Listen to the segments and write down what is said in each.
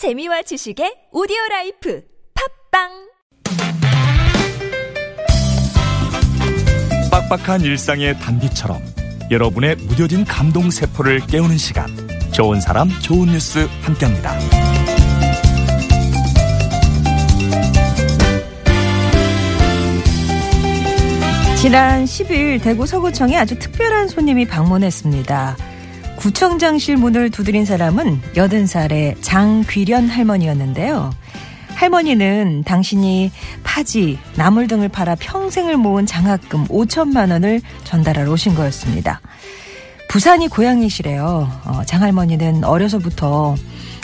재미와 지식의 오디오 라이프 팟빵 빡빡한 일상의 단비처럼 여러분의 무뎌진 감동 세포를 깨우는 시간 좋은 사람 좋은 뉴스 함께합니다. 지난 10일 대구 서구청에 아주 특별한 손님이 방문했습니다. 구청장실 문을 두드린 사람은 80살의 장귀련 할머니였는데요. 할머니는 당신이 파지, 나물 등을 팔아 평생을 모은 장학금 5천만 원을 전달하러 오신 거였습니다. 부산이 고향이시래요. 어, 장할머니는 어려서부터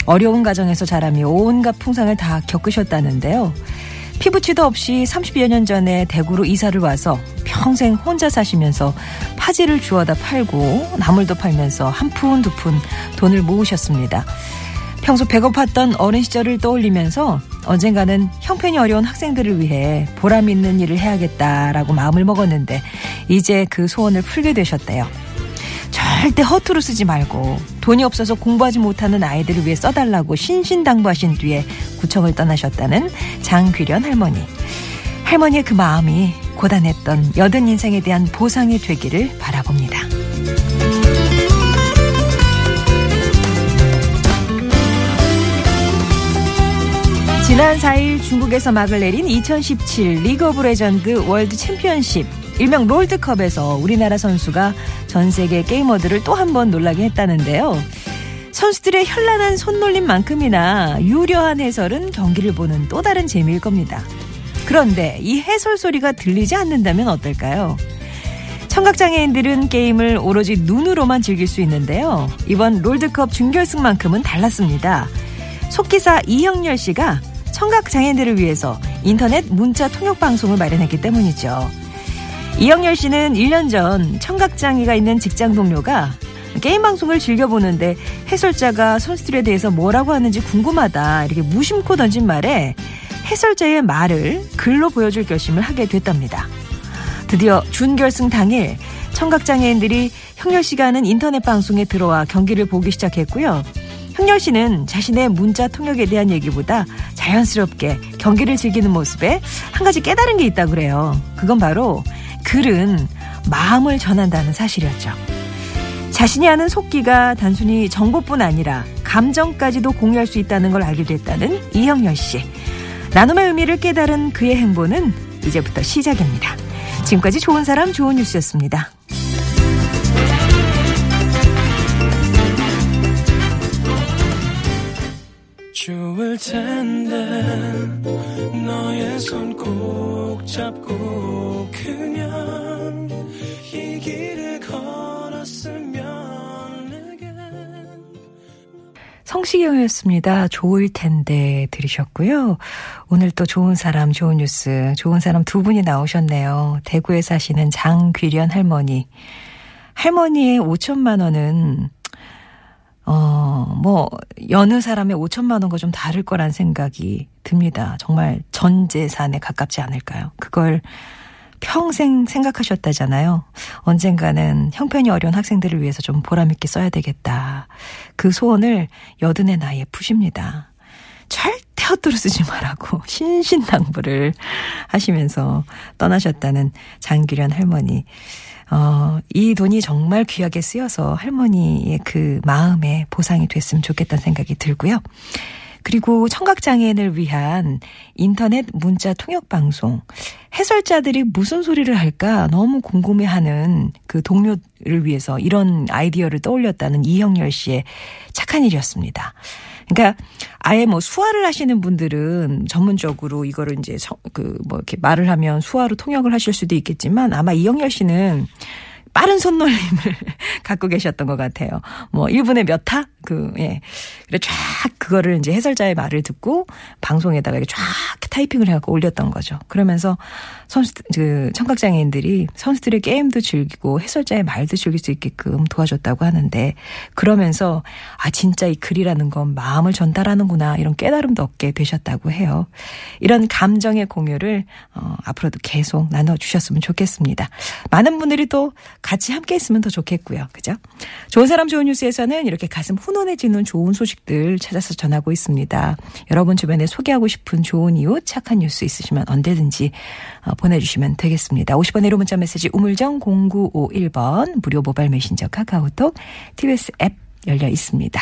어려운 가정에서 자라며 온갖 풍상을 다 겪으셨다는데요. 피부치도 없이 30여 년 전에 대구로 이사를 와서 평생 혼자 사시면서 파지를 주워다 팔고 나물도 팔면서 한 푼두푼 돈을 모으셨습니다. 평소 배고팠던 어린 시절을 떠올리면서 언젠가는 형편이 어려운 학생들을 위해 보람 있는 일을 해야겠다라고 마음을 먹었는데 이제 그 소원을 풀게 되셨대요. 절대 허투루 쓰지 말고 돈이 없어서 공부하지 못하는 아이들을 위해 써달라고 신신당부하신 뒤에 구청을 떠나셨다는 장귀련 할머니. 할머니의 그 마음이 고단했던 여든 인생에 대한 보상이 되기를 바라봅니다. 지난 4일 중국에서 막을 내린 2017 리그 오브 레전드 월드 챔피언십 일명 롤드컵에서 우리나라 선수가 전 세계 게이머들을 또 한 번 놀라게 했다는데요. 선수들의 현란한 손놀림만큼이나 유려한 해설은 경기를 보는 또 다른 재미일 겁니다. 그런데 이 해설 소리가 들리지 않는다면 어떨까요? 청각장애인들은 게임을 오로지 눈으로만 즐길 수 있는데요. 이번 롤드컵 준결승만큼은 달랐습니다. 속기사 이형렬 씨가 청각장애인들을 위해서 인터넷 문자 통역 방송을 마련했기 때문이죠. 이영렬 씨는 1년 전 청각장애가 있는 직장 동료가 게임 방송을 즐겨보는데 해설자가 선수들에 대해서 뭐라고 하는지 궁금하다 이렇게 무심코 던진 말에 해설자의 말을 글로 보여줄 결심을 하게 됐답니다. 드디어 준결승 당일 청각장애인들이 형렬 씨가 하는 인터넷 방송에 들어와 경기를 보기 시작했고요. 형렬 씨는 자신의 문자 통역에 대한 얘기보다 자연스럽게 경기를 즐기는 모습에 한 가지 깨달은 게 있다 그래요. 그건 바로 글은 마음을 전한다는 사실이었죠. 자신이 하는 속기가 단순히 정보뿐 아니라 감정까지도 공유할 수 있다는 걸 알게 됐다는 이형렬 씨. 나눔의 의미를 깨달은 그의 행보는 이제부터 시작입니다. 지금까지 좋은 사람 좋은 뉴스였습니다. 좋을 텐데 너의 손 꼭 잡고 성시경이었습니다. 좋을 텐데 들으셨고요. 오늘 또 좋은 사람, 좋은 뉴스, 좋은 사람 두 분이 나오셨네요. 대구에 사시는 장귀련 할머니. 할머니의 5천만 원은 어, 뭐, 여느 사람의 5천만 원과 좀 다를 거란 생각이 듭니다. 정말 전 재산에 가깝지 않을까요? 그걸 평생 생각하셨다잖아요. 언젠가는 형편이 어려운 학생들을 위해서 좀 보람있게 써야 되겠다. 그 소원을 여든의 나이에 푸십니다. 절대 헛도로 쓰지 말라고 신신당부를 하시면서 떠나셨다는 장규련 할머니. 어, 이 돈이 정말 귀하게 쓰여서 할머니의 그 마음에 보상이 됐으면 좋겠다는 생각이 들고요. 그리고 청각장애인을 위한 인터넷 문자 통역 방송. 해설자들이 무슨 소리를 할까 너무 궁금해하는 그 동료를 위해서 이런 아이디어를 떠올렸다는 이형열 씨의 착한 일이었습니다. 그러니까 아예 뭐 수화를 하시는 분들은 전문적으로 이거를 이제 그 뭐 이렇게 말을 하면 수화로 통역을 하실 수도 있겠지만 아마 이영열 씨는 빠른 손놀림을 갖고 계셨던 것 같아요. 뭐 1분에 몇 타? 그, 예. 그래 쫙 그거를 이제 해설자의 말을 듣고 방송에다가 쫙 타이핑을 해갖고 올렸던 거죠. 그러면서 선수, 그, 청각장애인들이 선수들의 게임도 즐기고 해설자의 말도 즐길 수 있게끔 도와줬다고 하는데 그러면서 아, 진짜 이 글이라는 건 마음을 전달하는구나 이런 깨달음도 얻게 되셨다고 해요. 이런 감정의 공유를 어, 앞으로도 계속 나눠주셨으면 좋겠습니다. 많은 분들이 또 같이 함께 했으면 더 좋겠고요. 그죠? 좋은 사람 좋은 뉴스에서는 이렇게 가슴 훈훈해지는 좋은 소식들 찾아서 전하고 있습니다. 여러분 주변에 소개하고 싶은 좋은 이웃, 착한 뉴스 있으시면 언제든지 어, 보내주시면 되겠습니다. 50번의 1호 문자 메시지 우물정 0951번 무료 모바일 메신저 카카오톡 TBS 앱 열려 있습니다.